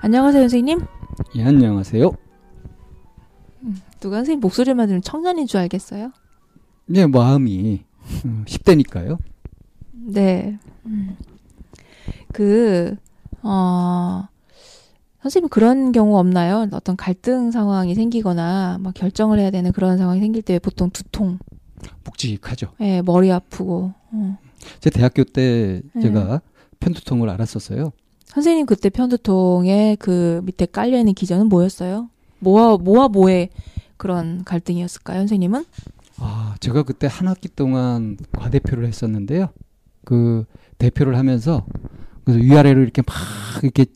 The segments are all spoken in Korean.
안녕하세요, 선생님. 예, 안녕하세요. 누가 선생님 목소리만 들으면 청년인 줄 알겠어요? 예, 마음이 음, 10대니까요. 네. 음. 그, 어, 선생님 그런 경우 없나요? 어떤 갈등 상황이 생기거나 막 결정을 해야 되는 그런 상황이 생길 때 보통 두통, 묵직하죠. 예, 머리 아프고. 어. 제 대학교 때 네. 제가 편두통을 앓았었어요. 선생님 그때 편두통에 그 밑에 깔려 있는 기전은 뭐였어요? 뭐와 뭐와 뭐의 그런 갈등이었을까요, 선생님은? 아, 제가 그때 한 학기 동안 과대표를 했었는데요. 그 대표를 하면서 그래서 위아래로 이렇게 막 이렇게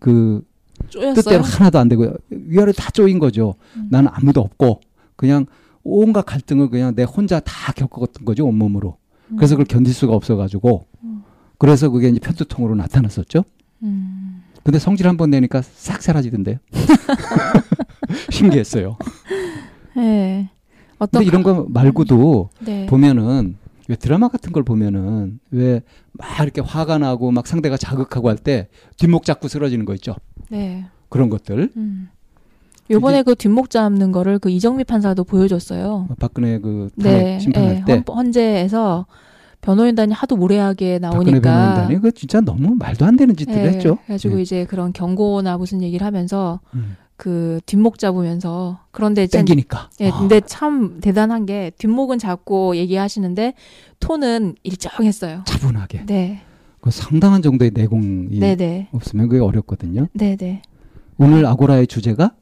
그 쪼였어요? 뜻대로 하나도 안 되고 위아래 다 쪼인 거죠. 음. 나는 아무도 없고 그냥 온갖 갈등을 그냥 내 혼자 다 겪었던 거죠 온몸으로. 그래서 그걸 견딜 수가 없어가지고 음. 그래서 그게 이제 편두통으로 나타났었죠. 음. 근데 성질 한 번 내니까 싹 사라지던데요. 신기했어요. 예. 어떤 근데 이런 거 말고도 네. 보면은 왜 드라마 같은 걸 보면은 왜 막 이렇게 화가 나고 막 상대가 자극하고 할 때 뒷목 잡고 쓰러지는 거 있죠. 네. 그런 것들. 음. 요번에 그 뒷목 잡는 거를 그 이정미 판사도 보여줬어요. 박근혜 그 네, 심판할 네, 때 헌, 헌재에서 변호인단이 하도 무례하게 나오니까 변호인단이 그 진짜 너무 말도 안 되는 짓들을 예, 했죠. 그래가지고 예. 이제 그런 경고나 무슨 얘기를 하면서 음. 그 뒷목 잡으면서 그런데 참, 땡기니까. 예, 아, 근데 참 대단한 게 뒷목은 잡고 얘기하시는데 톤은 일정했어요. 차분하게. 네, 그 상당한 정도의 내공이 네, 네, 없으면 그게 어렵거든요. 네, 네. 오늘 아고라의 주제가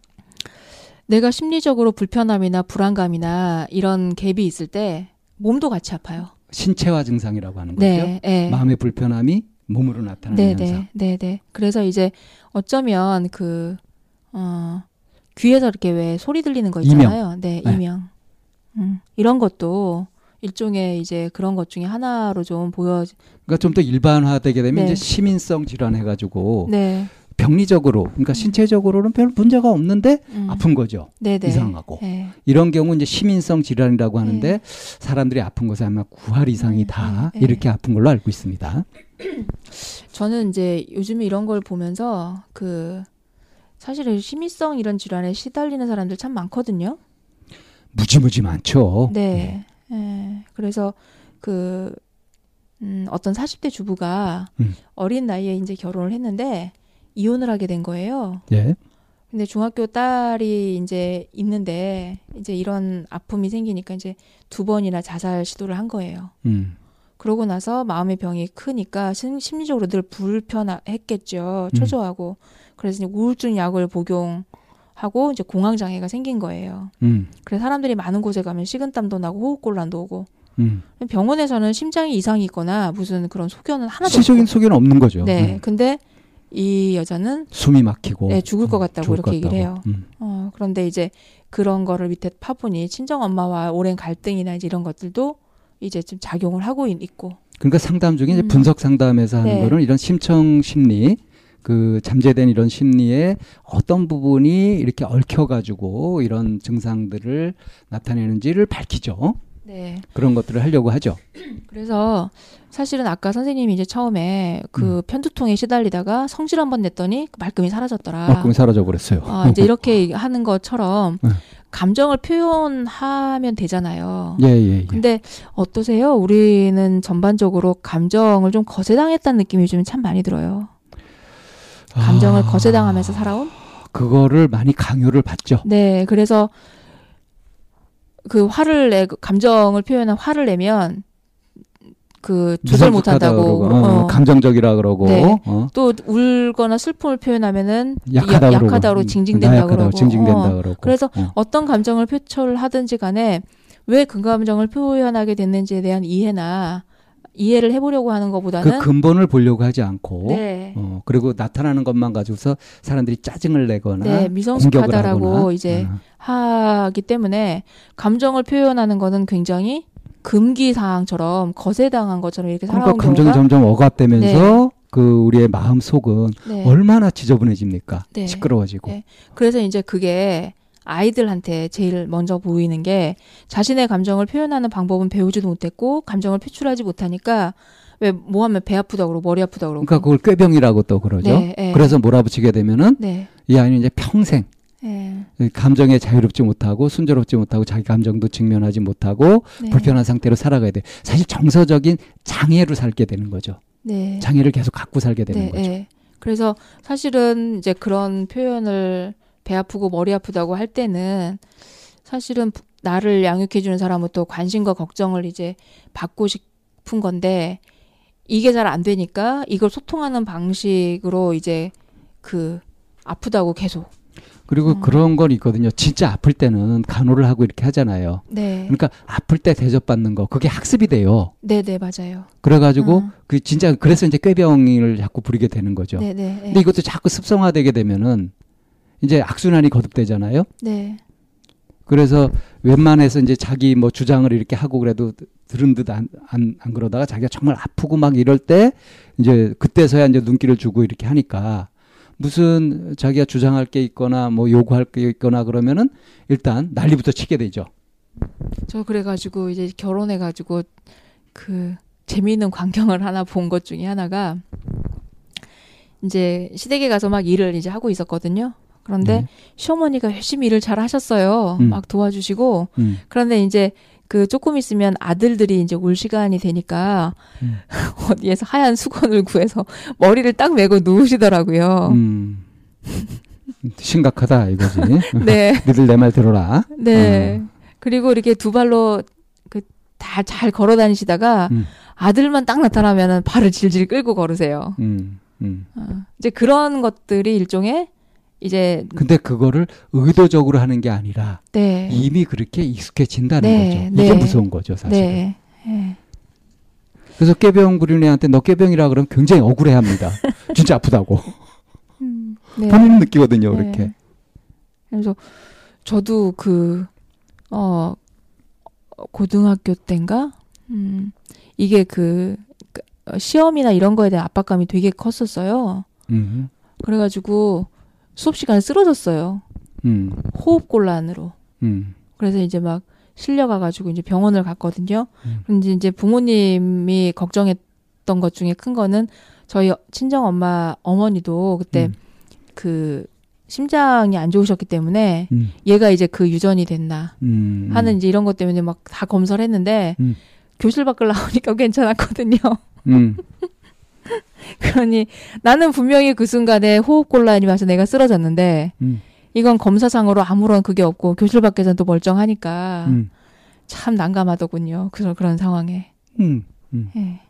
내가 심리적으로 불편함이나 불안감이나 이런 갭이 있을 때 몸도 같이 아파요. 신체화 증상이라고 하는 거죠. 네, 네. 마음의 불편함이 몸으로 나타나는 네, 현상. 네, 네, 네. 그래서 이제 어쩌면 그, 어, 귀에서 이렇게 왜 소리 들리는 거 있잖아요. 네, 네. 이명. 음, 이런 것도 일종의 이제 그런 것 중에 하나로 좀 보여, 그러니까 좀 더 일반화되게 되면 네. 이제 시민성 질환 해가지고 네. 병리적으로 그러니까 신체적으로는 별 문제가 없는데 음, 아픈 거죠. 네, 네. 이상하고 네. 이런 경우 이제 시민성 질환이라고 하는데 네. 사람들이 아픈 것에 아마 9할 이상이 네, 다 네. 이렇게 아픈 걸로 알고 있습니다. 저는 이제 요즘에 이런 걸 보면서 그, 사실은 심의성 이런 질환에 시달리는 사람들 참 많거든요. 무지무지 많죠. 네. 예. 그래서 그 음, 어떤 40대 주부가 음. 어린 나이에 이제 결혼을 했는데 이혼을 하게 된 거예요. 예. 근데 중학교 딸이 이제 있는데 이제 이런 아픔이 생기니까 이제 두 번이나 자살 시도를 한 거예요. 음. 그러고 나서 마음의 병이 크니까 심- 심리적으로 늘 불편했겠죠. 음. 초조하고. 그래서 이제 우울증 약을 복용하고 이제 공황 장애가 생긴 거예요. 음. 그래서 사람들이 많은 곳에 가면 식은땀도 나고 호흡곤란도 오고 음. 병원에서는 심장에 이상이 있거나 무슨 그런 소견은 하나도 시적인. 소견은 없는 거죠. 네. 음. 근데 이 여자는 숨이 막히고 네, 죽을 것 음, 같다고 죽을 이렇게 것 얘기를. 해요. 음. 어, 그런데 이제 그런 거를 밑에 파보니 친정 엄마와 오랜 갈등이나 이제 이런 것들도 이제 좀 작용을 하고 있- 있고. 그러니까 상담 중에 이제 음. 분석 상담에서 하는 네. 거는 이런 심청 심리 그 잠재된 이런 심리의 어떤 부분이 이렇게 얽혀가지고 이런 증상들을 나타내는지를 밝히죠. 네. 그런 것들을 하려고 하죠. 그래서 사실은 아까 선생님이 이제 처음에 음. 그 편두통에 시달리다가 성질 한번 냈더니 그 말끔히 사라졌더라. 가끔 사라져 버렸어요. 아, 이제 이렇게 하는 것처럼 네. 감정을 표현하면 되잖아요. 예, 예, 예. 근데 어떠세요? 우리는 전반적으로 감정을 좀 거세당했다는 느낌이 요즘 참 많이 들어요. 감정을 아. 거세당하면서 살아온 그거를 많이 강요를 받죠. 네, 그래서 그 화를 내 감정을 표현한 화를 내면 그 조절 못한다고 어, 어. 감정적이라 그러고 네. 어, 또 울거나 슬픔을 표현하면은 약하다 야- 약하다로 음, 징징댄다 나약하다고 그러고. 징징댄다 어. 그러고 그래서 어. 어떤 감정을 표출을 하든지 간에 왜 그 감정을 표현하게 됐는지에 대한 이해나 이해를 해보려고 하는 그 것보다는 근본을 보려고 하지 않고 네, 어, 그리고 나타나는 것만 가지고서 사람들이 짜증을 내거나 네 미성숙하다라고 이제 어. 하기 때문에 감정을 표현하는 거는 굉장히 금기 사항처럼 거세당한 것처럼 이렇게 그러니까 살아온 감정이 경우가 점점 억압되면서 그 우리의 마음 속은 네. 얼마나 지저분해집니까? 네. 시끄러워지고. 네. 그래서 이제 그게 아이들한테 제일 먼저 보이는 게 자신의 감정을 표현하는 방법은 배우지도 못했고 감정을 표출하지 못하니까 왜 뭐 하면 배 아프다 그러고 머리 아프다 그러고 그러니까 그걸 꾀병이라고 또 그러죠. 네, 네. 그래서 몰아붙이게 되면은 네. 이 아이는 이제 평생 네. 감정에 자유롭지 못하고 순조롭지 못하고 자기 감정도 직면하지 못하고 네. 불편한 상태로 살아가야 돼. 사실 정서적인 장애로 살게 되는 거죠. 네. 장애를 계속 갖고 살게 되는 네, 거죠. 네. 그래서 사실은 이제 그런 표현을 배 아프고 머리 아프다고 할 때는 사실은 부- 나를 양육해 주는 사람부터 관심과 걱정을 이제 받고 싶은 건데 이게 잘 안 되니까 이걸 소통하는 방식으로 이제 그 아프다고 계속 그리고 음. 그런 건 있거든요. 진짜 아플 때는 간호를 하고 이렇게 하잖아요. 네. 그러니까 아플 때 대접받는 거 그게 학습이 돼요. 네, 네, 맞아요. 그래가지고 음. 그 진짜 그래서 이제 꾀병을 자꾸 부리게 되는 거죠. 네, 네. 네. 근데 이것도 자꾸 습성화되게 되면은 이제 악순환이 거듭되잖아요. 네. 그래서 웬만해서 이제 자기 뭐 주장을 이렇게 하고 그래도 들은 듯안안 안 그러다가 자기가 정말 아프고 막 이럴 때 이제 그때서야 이제 눈길을 주고 이렇게 하니까 무슨 자기가 주장할 게 있거나 뭐 요구할 게 있거나 그러면은 일단 난리부터 치게 되죠. 저 그래가지고 이제 결혼해가지고 그 재미있는 광경을 하나 본 것 중에 하나가 이제 시댁에 가서 막 일을 이제 하고 있었거든요. 그런데 네. 시어머니가 열심히 일을 잘 하셨어요. 음. 막 도와주시고 음. 그런데 이제 그 조금 있으면 아들들이 이제 올 시간이 되니까 음. 어디에서 하얀 수건을 구해서 머리를 딱 메고 누우시더라고요. 음. 심각하다 이거지. 네, 니들 내 말 들어라. 네. 음. 그리고 이렇게 두 발로 그 다 잘 걸어 다니시다가 음. 아들만 딱 나타나면은 발을 질질 끌고 걸으세요. 음. 음. 어. 이제 그런 것들이 일종의 이제 근데 그거를 의도적으로 하는 게 아니라 네, 이미 그렇게 익숙해진다는 네, 거죠. 이게 네. 무서운 거죠, 사실. 은 네, 네. 그래서 깨병 부리는 애한테 너 깨병이라 그러면 굉장히 억울해합니다. 진짜 아프다고 음, 네. 본인은 느끼거든요, 네. 그렇게. 그래서 저도 그, 어, 고등학교 때인가? 음, 이게 그, 그, 어, 시험이나 이런 거에 대한 압박감이 되게 컸었어요. 음, 그래가지고 수업 시간에 쓰러졌어요. 음, 호흡 곤란으로. 음, 그래서 이제 막 실려가가지고 이제 병원을 갔거든요. 음. 근데 이제 부모님이 걱정했던 것 중에 큰 거는 저희 친정 엄마 어머니도 그때 음, 그 심장이 안 좋으셨기 때문에 음, 얘가 이제 그 유전이 됐나 음, 하는 이제 이런 것 때문에 막 다 검사를 했는데 음. 교실 밖을 나오니까 괜찮았거든요. 음, 그러니 나는 분명히 그 순간에 호흡곤란이 와서 내가 쓰러졌는데 음, 이건 검사상으로 아무런 그게 없고 교실 밖에서는 또 멀쩡하니까 음, 참 난감하더군요. 그런 그런 상황에. 음, 음. 예.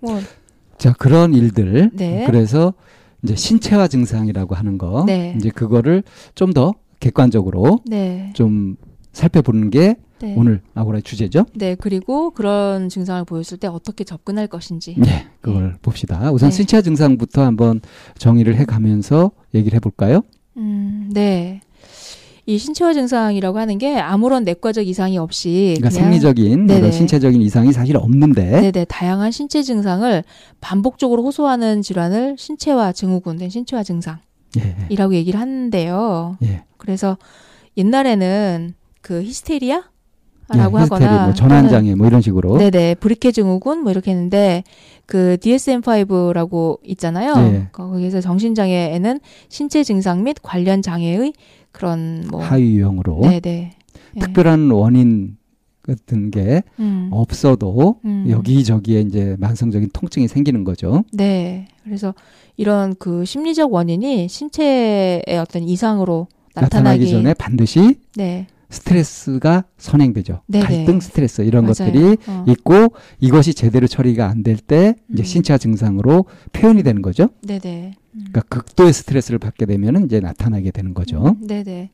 뭐자 그런 일들. 네. 그래서 이제 신체화 증상이라고 하는 거. 네. 이제 그거를 좀 더 객관적으로 네. 좀 살펴보는 게 네. 오늘 아고라의 주제죠. 네, 그리고 그런 증상을 보였을 때 어떻게 접근할 것인지. 네, 그걸 봅시다. 우선 네. 신체화 증상부터 한번 정의를 해가면서 얘기를 해볼까요? 음, 네. 이 신체화 증상이라고 하는 게 아무런 내과적 이상이 없이 그러니까 생리적인 네네. 이런 신체적인 이상이 사실 없는데 네네 다양한 신체 증상을 반복적으로 호소하는 질환을 신체화 증후군, 된 신체화 증상이라고 예, 얘기를 하는데요. 예. 그래서 옛날에는 그 히스테리아 라고 예, 히스테리, 하거나 뭐 전환장애 뭐 이런 식으로 네네 브리케 증후군 뭐 이렇게 했는데 그 DSM-5라고 있잖아요. 네. 거기에서 정신장애에는 신체 증상 및 관련 장애의 그런 뭐 하위 유형으로 네네 예. 특별한 원인 같은 게 음. 없어도 음. 여기저기에 이제 만성적인 통증이 생기는 거죠. 네. 그래서 이런 그 심리적 원인이 신체의 어떤 이상으로 나타나기 나타나기 전에 반드시 네. 스트레스가 선행되죠. 네네. 갈등 스트레스 이런 맞아요. 것들이 어. 있고 이것이 제대로 처리가 안 될때 이제 음. 신체화 증상으로 표현이 되는 거죠. 네네. 음. 그러니까 극도의 스트레스를 받게 되면 이제 나타나게 되는 거죠. 음, 네네.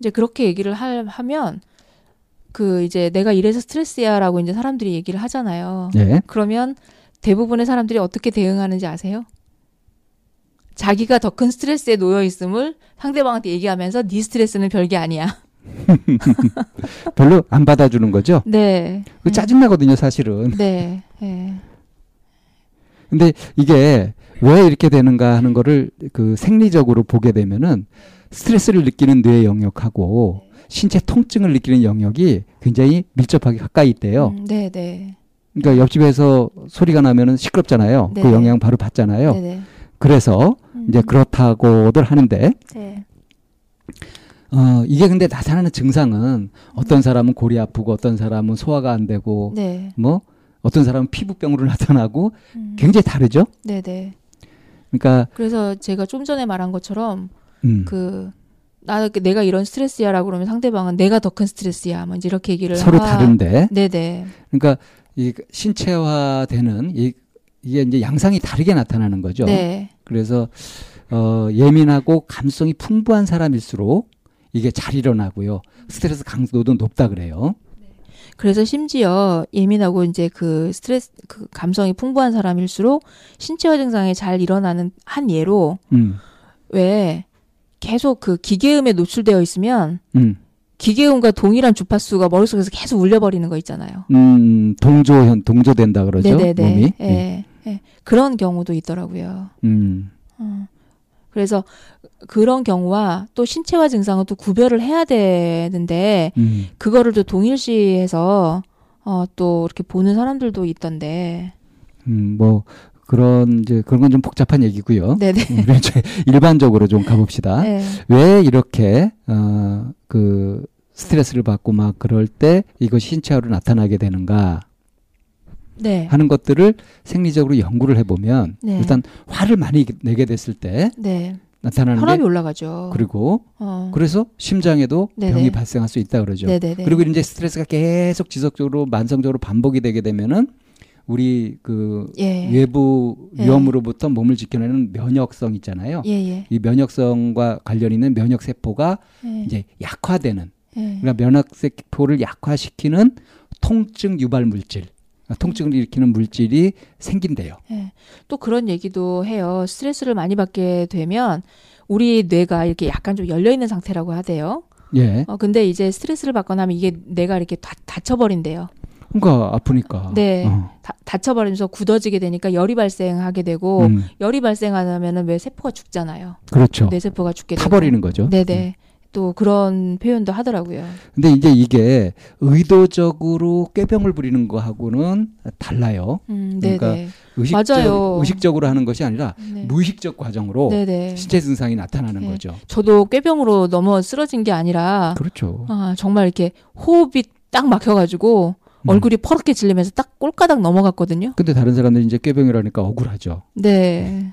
이제 그렇게 얘기를 할, 하면 그 이제 내가 이래서 스트레스야라고 이제 사람들이 얘기를 하잖아요. 예. 그러면 대부분의 사람들이 어떻게 대응하는지 아세요? 자기가 더 큰 스트레스에 놓여 있음을 상대방한테 얘기하면서 네 스트레스는 별게 아니야. 별로 안 받아주는 거죠. 네. 그 짜증나거든요, 사실은. 네. 네. 근데 이게 왜 이렇게 되는가 하는 거를 그 생리적으로 보게 되면은 스트레스를 느끼는 뇌 영역하고 신체 통증을 느끼는 영역이 굉장히 밀접하게 가까이 있대요. 음, 네, 네. 그러니까 옆집에서 소리가 나면은 시끄럽잖아요. 그 네. 영향 바로 받잖아요. 네, 네. 그래서 이제 그렇다고들 하는데 네. 어 이게 근데 나타나는 증상은 어떤 사람은 골이 아프고 어떤 사람은 소화가 안 되고 네. 뭐 어떤 사람은 피부병으로 나타나고 음, 굉장히 다르죠. 네, 네. 그러니까 그래서 제가 좀 전에 말한 것처럼 음, 그 나 내가 이런 스트레스야라고 그러면 상대방은 내가 더 큰 스트레스야. 뭐 이제 이렇게 얘기를 서로 하- 다른데 네, 네. 그러니까 이 신체화되는 이 이게 이제 양상이 다르게 나타나는 거죠. 네. 그래서 어 예민하고 감성이 풍부한 사람일수록 이게 잘 일어나고요. 스트레스 강도도 높다 그래요. 그래서 심지어 예민하고 이제 그 스트레스 그 감성이 풍부한 사람일수록 신체화 증상이 잘 일어나는 한 예로 음. 왜 계속 그 기계음에 노출되어 있으면 음. 기계음과 동일한 주파수가 머릿속에서 계속 울려버리는 거 있잖아요. 음, 동조현 동조된다 그러죠. 네네네. 몸이. 예. 예. 예. 그런 경우도 있더라고요. 음. 어. 그래서 그런 경우와 또 신체화 증상은 또 구별을 해야 되는데 음. 그거를 또 동일시해서 어, 또 이렇게 보는 사람들도 있던데. 음, 뭐 그런 이제 그런 건 좀 복잡한 얘기고요. 네네. 우리 이제 일반적으로 좀 가봅시다. 네. 왜 이렇게 어그 스트레스를 받고 막 그럴 때 이것이 신체화로 나타나게 되는가 네. 하는 것들을 생리적으로 연구를 해보면 네. 일단 화를 많이 내게 됐을 때 네. 나타나는 혈압이 게 올라가죠. 그리고 어. 그래서 심장에도 네네. 병이 발생할 수 있다 그러죠. 네네네. 그리고 이제 스트레스가 계속 지속적으로 만성적으로 반복이 되게 되면은 우리 그 예. 외부 예. 위험으로부터 몸을 지켜내는 면역성 있잖아요. 예, 예. 이 면역성과 관련 있는 면역 세포가 예. 이제 약화되는 예. 그러니까 면역 세포를 약화시키는 통증 유발 물질, 통증을 일으키는 물질이 생긴대요. 예. 또 그런 얘기도 해요. 스트레스를 많이 받게 되면 우리 뇌가 이렇게 약간 좀 열려 있는 상태라고 하대요. 예. 어 근데 이제 스트레스를 받거나 하면 이게 뇌가 이렇게 다, 닫혀버린대요. 그러니까 아프니까. 네. 어. 다, 닫혀버리면서 굳어지게 되니까 열이 발생하게 되고 음, 열이 발생하면은 왜 세포가 죽잖아요. 그렇죠. 뇌세포가 죽게 되고. 타버리는 거죠. 네네. 또 그런 표현도 하더라고요. 근데 이제 이게 의도적으로 꾀병을 부리는 거하고는 달라요. 음, 그러니까 네네. 의식적, 맞아요. 의식적으로 하는 것이 아니라 네. 무의식적 과정으로 네네. 신체 증상이 나타나는 네. 거죠. 저도 꾀병으로 넘어 쓰러진 게 아니라 그렇죠. 아, 정말 이렇게 호흡이 딱 막혀가지고 음. 얼굴이 퍼렇게 질리면서 딱 꼴까닥 넘어갔거든요. 근데 다른 사람들이 이제 꾀병이라니까 억울하죠. 네.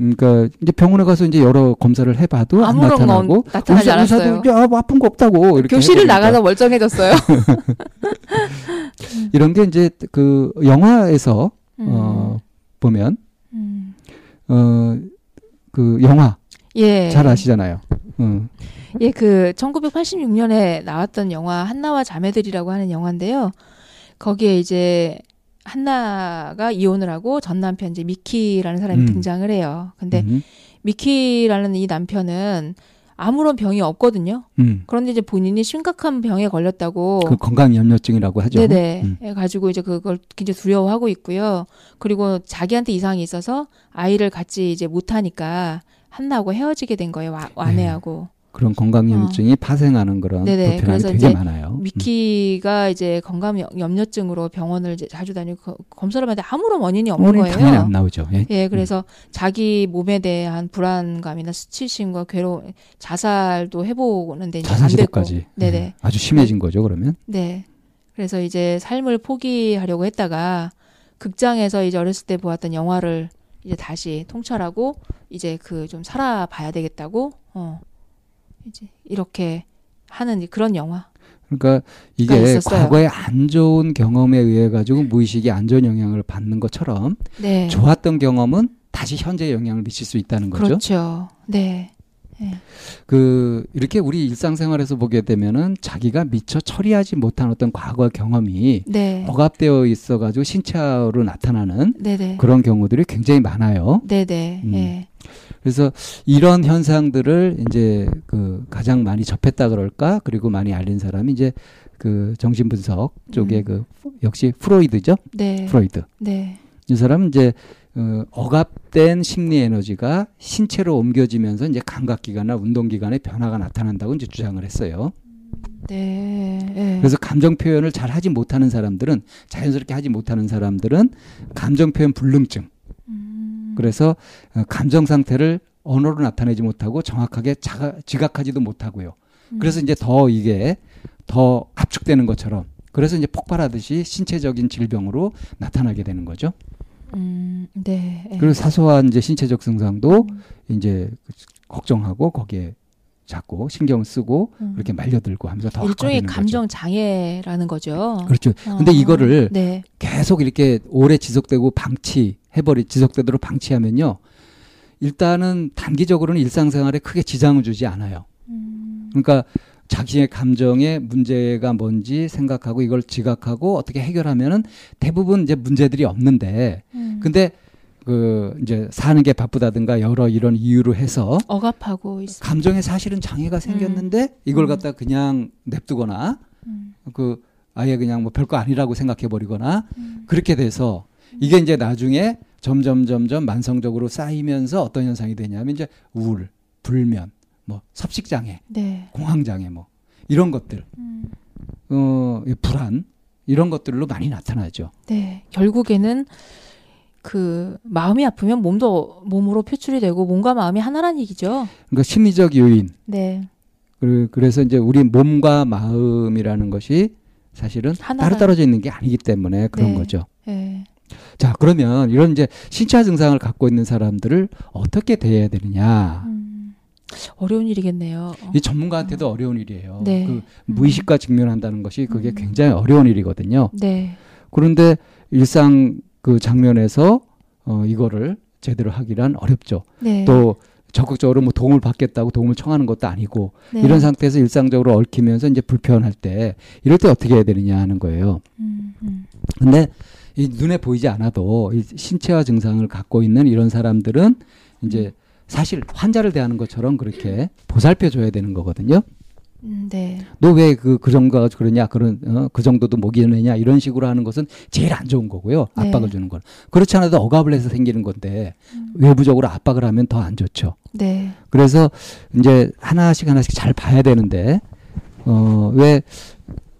그러니까 이제 병원에 가서 이제 여러 검사를 해봐도 안 나타나고 건 나타나지 않았어요. 아, 뭐 아픈 거 없다고 이렇게 교실을. 나가서 멀쩡해졌어요. 이런 게 이제 그 영화에서 음. 어 보면 음. 어그 영화 예. 잘 아시잖아요. 음. 예, 그 1986년에 나왔던 영화 한나와 자매들이라고 하는 영화인데요. 거기에 이제 한나가 이혼을 하고 전 남편 이제 미키라는 사람이 음. 등장을 해요. 근데 음. 미키라는 이 남편은 아무런 병이 없거든요. 음. 그런데 이제 본인이 심각한 병에 걸렸다고 그 건강 염려증이라고 하죠. 네네. 음. 해 가지고 이제 그걸 굉장히 두려워하고 있고요. 그리고 자기한테 이상이 있어서 아이를 같이 이제 못하니까 한나하고 헤어지게 된 거예요. 와- 아내하고. 그런 건강염증이 파생하는 그런 어. 네네. 불편함이 되게 이제 많아요. 음. 미키가 이제 건강 염- 염려증으로 병원을 자주 다니고 거- 검사를 받는데 아무런 원인이 없는 원인 거예요. 당연히 안 나오죠. 예. 예, 그래서 자기 몸에 대한 불안감이나 수치심과 괴로움, 자살도 해보는데 자살 시도까지 네네, 예. 아주 심해진 거죠. 그러면 네. 그래서 이제 삶을 포기하려고 했다가 극장에서 이제 어렸을 때 보았던 영화를 이제 다시 통찰하고 이제 그 좀 살아봐야 되겠다고, 어, 이제 이렇게 하는 그런 영화. 그러니까 이게. 과거의 안 좋은 경험에 의해 가지고 무의식이 안 좋은 영향을 받는 것처럼 네. 좋았던 경험은 다시 현재 영향을 미칠 수 있다는 거죠. 그렇죠. 네. 그 이렇게 우리 일상생활에서 보게 되면은 자기가 미처 처리하지 못한 어떤 과거 경험이 네. 억압되어 있어 가지고 신체로 나타나는 네네. 그런 경우들이 굉장히 많아요. 네네. 음. 예. 그래서 이런 현상들을 이제 그 가장 많이 접했다 그럴까 그리고 많이 알린 사람이 이제 그 정신분석 쪽에 음. 그 역시 프로이드죠. 네. 프로이드. 네. 이 사람은 이제 어, 억압된 심리 에너지가 신체로 옮겨지면서 이제 감각기관이나 운동기관에 변화가 나타난다고 이제 주장을 했어요. 네. 예. 그래서 감정 표현을 잘 하지 못하는 사람들은 자연스럽게 하지 못하는 사람들은 감정 표현 불능증. 음. 그래서 어, 감정 상태를 언어로 나타내지 못하고 정확하게 자가, 지각하지도 못하고요. 음. 그래서 이제 더 이게 더 압축되는 것처럼 그래서 이제 폭발하듯이 신체적인 질병으로 나타나게 되는 거죠. 음. 네. 예. 그리고 사소한 이제 신체적 증상도 음. 이제 걱정하고 거기에 자꾸 신경을 쓰고 음. 그렇게 말려들고 하면서 더 일종의 감정 장애라는 거죠. 거죠. 그렇죠. 어. 근데 이거를 네. 계속 이렇게 오래 지속되고 방치해버리 지속되도록 방치하면요. 일단은 단기적으로는 일상생활에 크게 지장을 주지 않아요. 음. 그러니까 자기의 감정에 문제가 뭔지 생각하고 이걸 지각하고 어떻게 해결하면은 대부분 이제 문제들이 없는데 음. 근데 그 이제 사는 게 바쁘다든가 여러 이런 이유로 해서 억압하고 있어. 감정에 사실은 장애가 생겼는데 이걸 음. 갖다 그냥 냅두거나 음. 그 아예 그냥 뭐 별거 아니라고 생각해 버리거나 음. 그렇게 돼서 이게 이제 나중에 점점 점점 만성적으로 쌓이면서 어떤 현상이 되냐면 이제 우울, 불면, 뭐 섭식 장애, 네. 공황 장애 뭐 이런 것들, 음. 어, 이 불안 이런 것들로 많이 나타나죠. 네. 결국에는 그 마음이 아프면 몸도 몸으로 표출이 되고 몸과 마음이 하나란 얘기죠. 그러니까 심리적 요인 네. 그- 그래서 이제 우리 몸과 마음이라는 것이 사실은 하나라- 따로 떨어져 있는 게 아니기 때문에 그런 네. 거죠. 네. 자, 그러면 이런 이제 신체 증상을 갖고 있는 사람들을 어떻게 대해야 되느냐? 음. 어려운 일이겠네요. 어. 이 전문가한테도 어려운 일이에요. 네. 그 무의식과 직면한다는 것이 그게 음. 굉장히 어려운 일이거든요. 네. 그런데 일상 그 장면에서 어 이거를 제대로 하기란 어렵죠. 네. 또 적극적으로 뭐 도움을 받겠다고 도움을 청하는 것도 아니고 네. 이런 상태에서 일상적으로 얽히면서 이제 불편할 때 이럴 때 어떻게 해야 되느냐 하는 거예요. 음, 음. 근데 이 눈에 보이지 않아도 이 신체화 증상을 갖고 있는 이런 사람들은 이제 사실 환자를 대하는 것처럼 그렇게 보살펴 줘야 되는 거거든요. 음, 네. 너 왜 그 그 정도가 그러냐 그런 어, 그 정도도 못 이겨내냐 이런 식으로 하는 것은 제일 안 좋은 거고요 네. 압박을 주는 건 그렇지 않아도 억압을 해서 생기는 건데 음. 외부적으로 압박을 하면 더 안 좋죠 네. 그래서 이제 하나씩 하나씩 잘 봐야 되는데 어 왜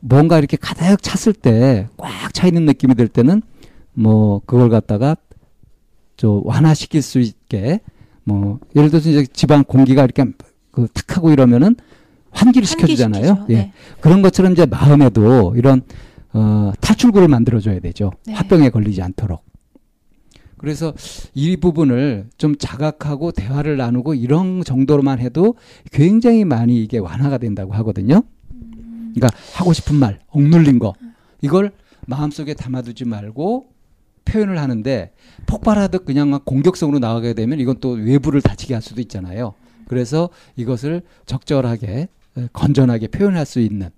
뭔가 이렇게 가득 찼을 때 꽉 차 있는 느낌이 들 때는 뭐 그걸 갖다가 저 완화시킬 수 있게 뭐 예를 들어서 이제 집안 공기가 이렇게 그 탁 하고 이러면은 환기를 시켜주잖아요. 환기시키죠. 예. 네. 그런 것처럼 이제 마음에도 이런 어, 탈출구를 만들어줘야 되죠. 네. 화병에 걸리지 않도록. 그래서 이 부분을 좀 자각하고 대화를 나누고 이런 정도로만 해도 굉장히 많이 이게 완화가 된다고 하거든요. 그러니까 하고 싶은 말, 억눌린 거 이걸 마음속에 담아두지 말고 표현을 하는데 폭발하듯 그냥 막 공격성으로 나가게 되면 이건 또 외부를 다치게 할 수도 있잖아요. 그래서 이것을 적절하게 에, 건전하게 표현할 수 있는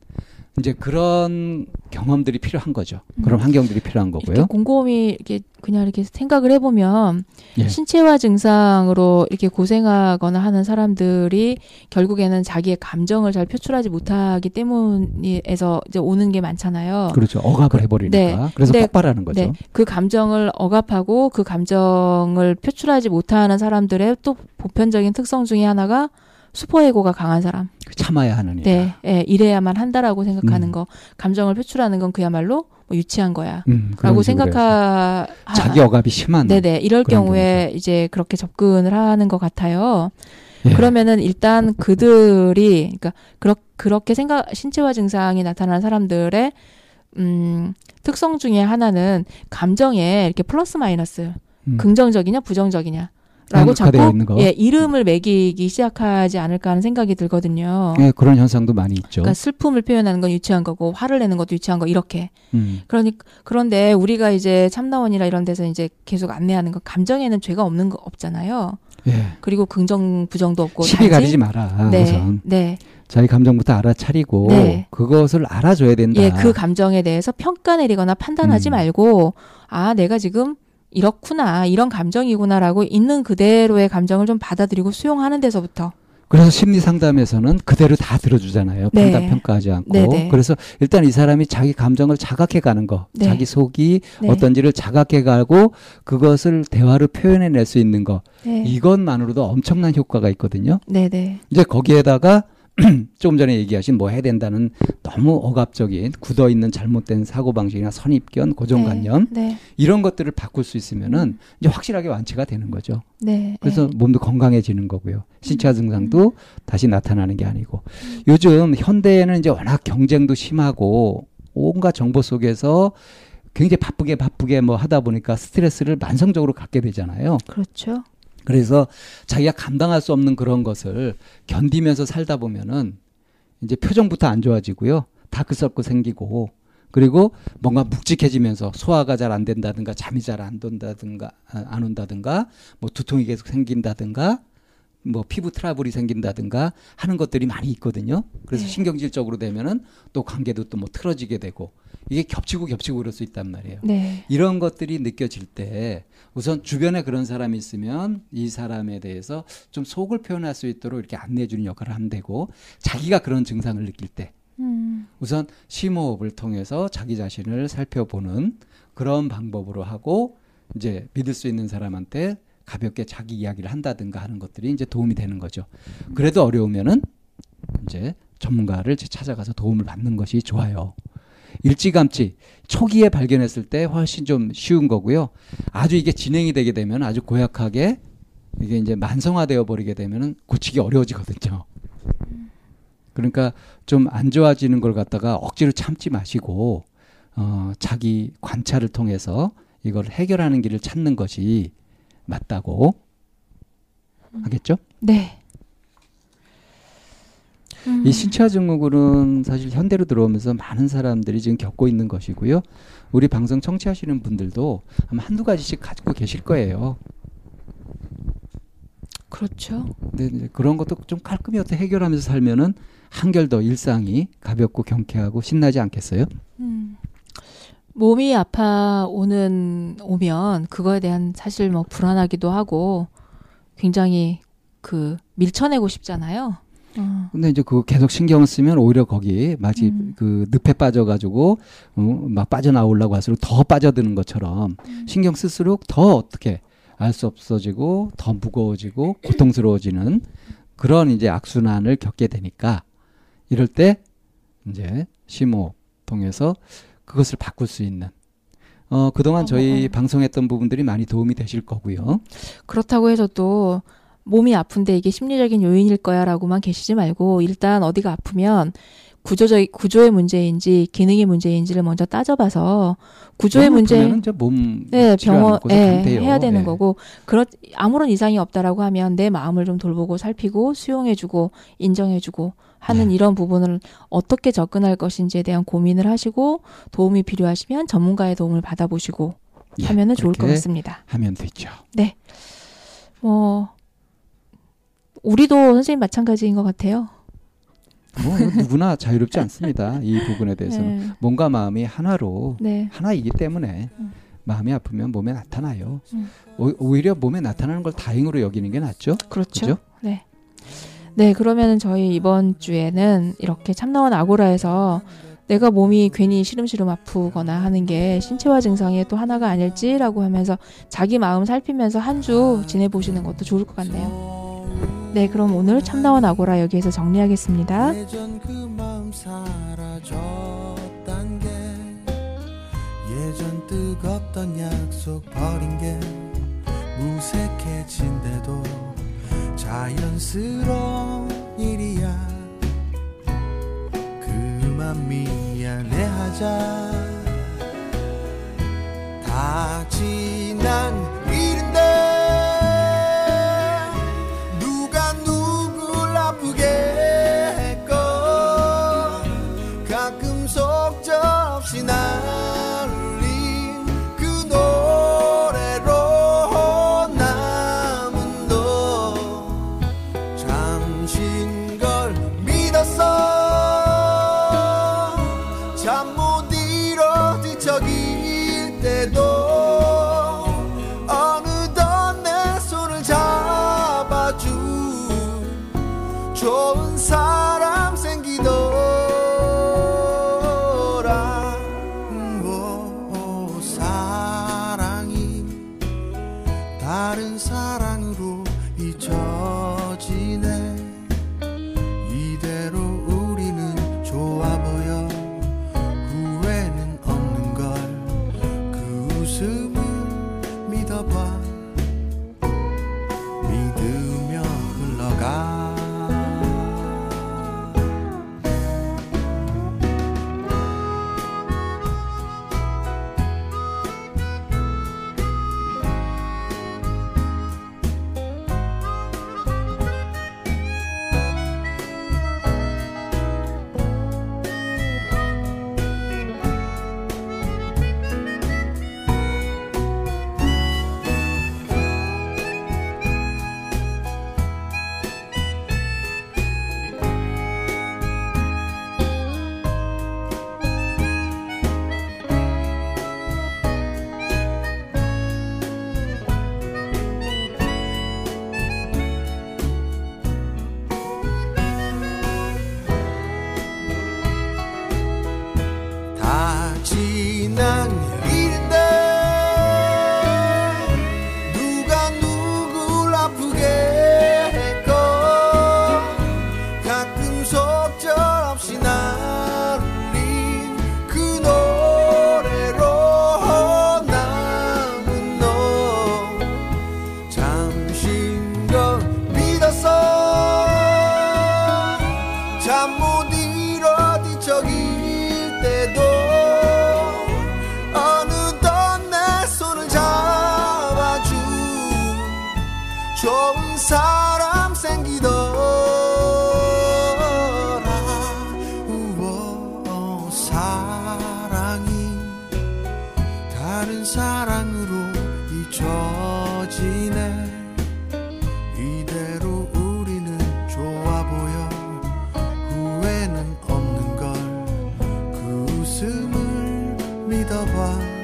이제 그런 경험들이 필요한 거죠. 그런 음. 환경들이 필요한 이렇게 거고요. 곰곰이 이렇게 그냥 이렇게 생각을 해보면 예. 신체화 증상으로 이렇게 고생하거나 하는 사람들이 결국에는 자기의 감정을 잘 표출하지 못하기 때문에서 이제 오는 게 많잖아요. 그렇죠. 억압을 해버리니까. 네. 그래서 네. 폭발하는 거죠. 네, 그 감정을 억압하고 그 감정을 표출하지 못하는 사람들의 또 보편적인 특성 중에 하나가 슈퍼에고가 강한 사람. 참아야 하는 일. 네, 예, 이래야만 한다라고 생각하는 음. 거, 감정을 표출하는 건 그야말로 뭐 유치한 거야. 음, 라고. 생각하, 자기 억압이 심한. 네네, 이럴 경우에 이제 그렇게 접근을 하는 것 같아요. 예. 그러면은 일단 그들이, 그러니까, 그렇, 그렇게 생각, 신체화 증상이 나타나는 사람들의, 음, 특성 중에 하나는 감정에 이렇게 플러스 마이너스, 음. 긍정적이냐, 부정적이냐. 라고 자꾸. 예, 이름을 매기기 시작하지 않을까 하는 생각이 들거든요. 예, 그런 현상도 많이 있죠. 그러니까 슬픔을 표현하는 건 유치한 거고 화를 내는 것도 유치한 거 이렇게. 음. 그러니 그런데 우리가 이제 참나원이나 이런 데서 이제 계속 안내하는 건 감정에는 죄가 없는 거 없잖아요. 예. 그리고 긍정 부정도 없고 시비 가리지 마라. 네, 우선 네, 자기 감정부터 알아차리고 네. 그것을 알아줘야 된다. 예, 그 감정에 대해서 평가 내리거나 판단하지 음. 말고 아 내가 지금 이렇구나 이런 감정이구나라고 있는 그대로의 감정을 좀 받아들이고 수용하는 데서부터 그래서 심리 상담에서는 그대로 다 들어주잖아요. 네. 판단 평가하지 않고. 네, 네. 그래서 일단 이 사람이 자기 감정을 자각해 가는 거, 네. 자기 속이 네. 어떤지를 자각해 가고 그것을 대화로 표현해 낼 수 있는 거. 네, 이것만으로도 엄청난 효과가 있거든요. 네, 네, 이제 거기에다가 조금 전에 얘기하신 뭐 해야 된다는 너무 억압적인 굳어 있는 잘못된 사고 방식이나 선입견, 고정관념 네, 이런 것들을 바꿀 수 있으면은 음. 이제 확실하게 완치가 되는 거죠. 네, 그래서 네. 몸도 건강해지는 거고요. 신체 증상도 다시 나타나는 게 아니고 음. 요즘 현대에는 이제 워낙 경쟁도 심하고 온갖 정보 속에서 굉장히 바쁘게 바쁘게 뭐 하다 보니까 스트레스를 만성적으로 갖게 되잖아요. 그렇죠. 그래서 자기가 감당할 수 없는 그런 것을 견디면서 살다 보면은 이제 표정부터 안 좋아지고요. 다크서클 생기고 그리고 뭔가 묵직해지면서 소화가 잘 안 된다든가 잠이 잘안 온다든가 아, 안 온다든가 뭐 두통이 계속 생긴다든가 뭐 피부 트러블이 생긴다든가 하는 것들이 많이 있거든요. 그래서 네. 신경질적으로 되면은 또 관계도 또 뭐 틀어지게 되고 이게 겹치고 겹치고 그럴 수 있단 말이에요. 네, 이런 것들이 느껴질 때 우선 주변에 그런 사람이 있으면 이 사람에 대해서 좀 속을 표현할 수 있도록 이렇게 안내해 주는 역할을 하면 되고 자기가 그런 증상을 느낄 때 음, 우선 심호흡을 통해서 자기 자신을 살펴보는 그런 방법으로 하고 이제 믿을 수 있는 사람한테 가볍게 자기 이야기를 한다든가 하는 것들이 이제 도움이 되는 거죠. 그래도 어려우면은 이제 전문가를 찾아가서 도움을 받는 것이 좋아요. 일찌감치 초기에 발견했을 때 훨씬 좀 쉬운 거고요. 아주 이게 진행이 되게 되면 아주 고약하게 이게 이제 만성화되어 버리게 되면은 고치기 어려워지거든요. 그러니까 좀 안 좋아지는 걸 갖다가 억지로 참지 마시고 어 자기 관찰을 통해서 이걸 해결하는 길을 찾는 것이 맞다고 하겠죠? 네. 음, 이 신체화 증후군은 사실 현대로 들어오면서 많은 사람들이 지금 겪고 있는 것이고요. 우리 방송 청취하시는 분들도 아마 한두 가지씩 가지고 계실 거예요. 그렇죠. 근데 이제 그런 것도 좀 깔끔히 어떻게 해결하면서 살면은 한결 더 일상이 가볍고 경쾌하고 신나지 않겠어요? 음. 몸이 아파 오는 오면 그거에 대한 사실 뭐 불안하기도 하고 굉장히 그 밀쳐내고 싶잖아요. 어. 근데 이제 그거 계속 신경을 쓰면 오히려 거기 마치 음. 그 늪에 빠져가지고 어, 막 빠져나오려고 할수록 더 빠져드는 것처럼 음. 신경 쓸수록 더 어떻게 알 수 없어지고 더 무거워지고 고통스러워지는 그런 이제 악순환을 겪게 되니까 이럴 때 이제 심호 통해서 그것을 바꿀 수 있는 어 그동안 저희 어, 어. 방송했던 부분들이 많이 도움이 되실 거고요. 그렇다고 해서 또 몸이 아픈데 이게 심리적인 요인일 거야라고만 계시지 말고 일단 어디가 아프면 구조적 구조의 문제인지 기능의 문제인지를 먼저 따져봐서 구조의 문제 몸 네, 병원 돼요. 해야 되는 예. 거고 그렇 아무런 이상이 없다라고 하면 내 마음을 좀 돌보고 살피고 수용해주고 인정해주고 하는 네. 이런 부분을 어떻게 접근할 것인지에 대한 고민을 하시고 도움이 필요하시면 전문가의 도움을 받아보시고 예, 하면은 좋을 것 같습니다. 하면 되죠. 뭐 우리도 선생님 마찬가지인 것 같아요. 뭐 누구나 자유롭지 않습니다. 이 부분에 대해서는 네. 몸과 마음이 하나로 네. 하나이기 때문에 음. 마음이 아프면 몸에 나타나요. 음. 오, 오히려 몸에 나타나는 걸 다행으로 여기는 게 낫죠. 그렇죠. 그죠? 네. 네, 그러면은 저희 이번 주에는 이렇게 참나원 아고라에서 내가 몸이 괜히 시름시름 아프거나 하는 게 신체화 증상의 또 하나가 아닐지라고 하면서 자기 마음 살피면서 한 주 지내보시는 것도 좋을 것 같네요. 네, 그럼 오늘 참나원 아고라 여기에서 정리하겠습니다. 그 예전 뜨겁던 약속 버린 게 무색해진데도 자연스러운 일이야 그만 미안해하자 다 지난 你的晚。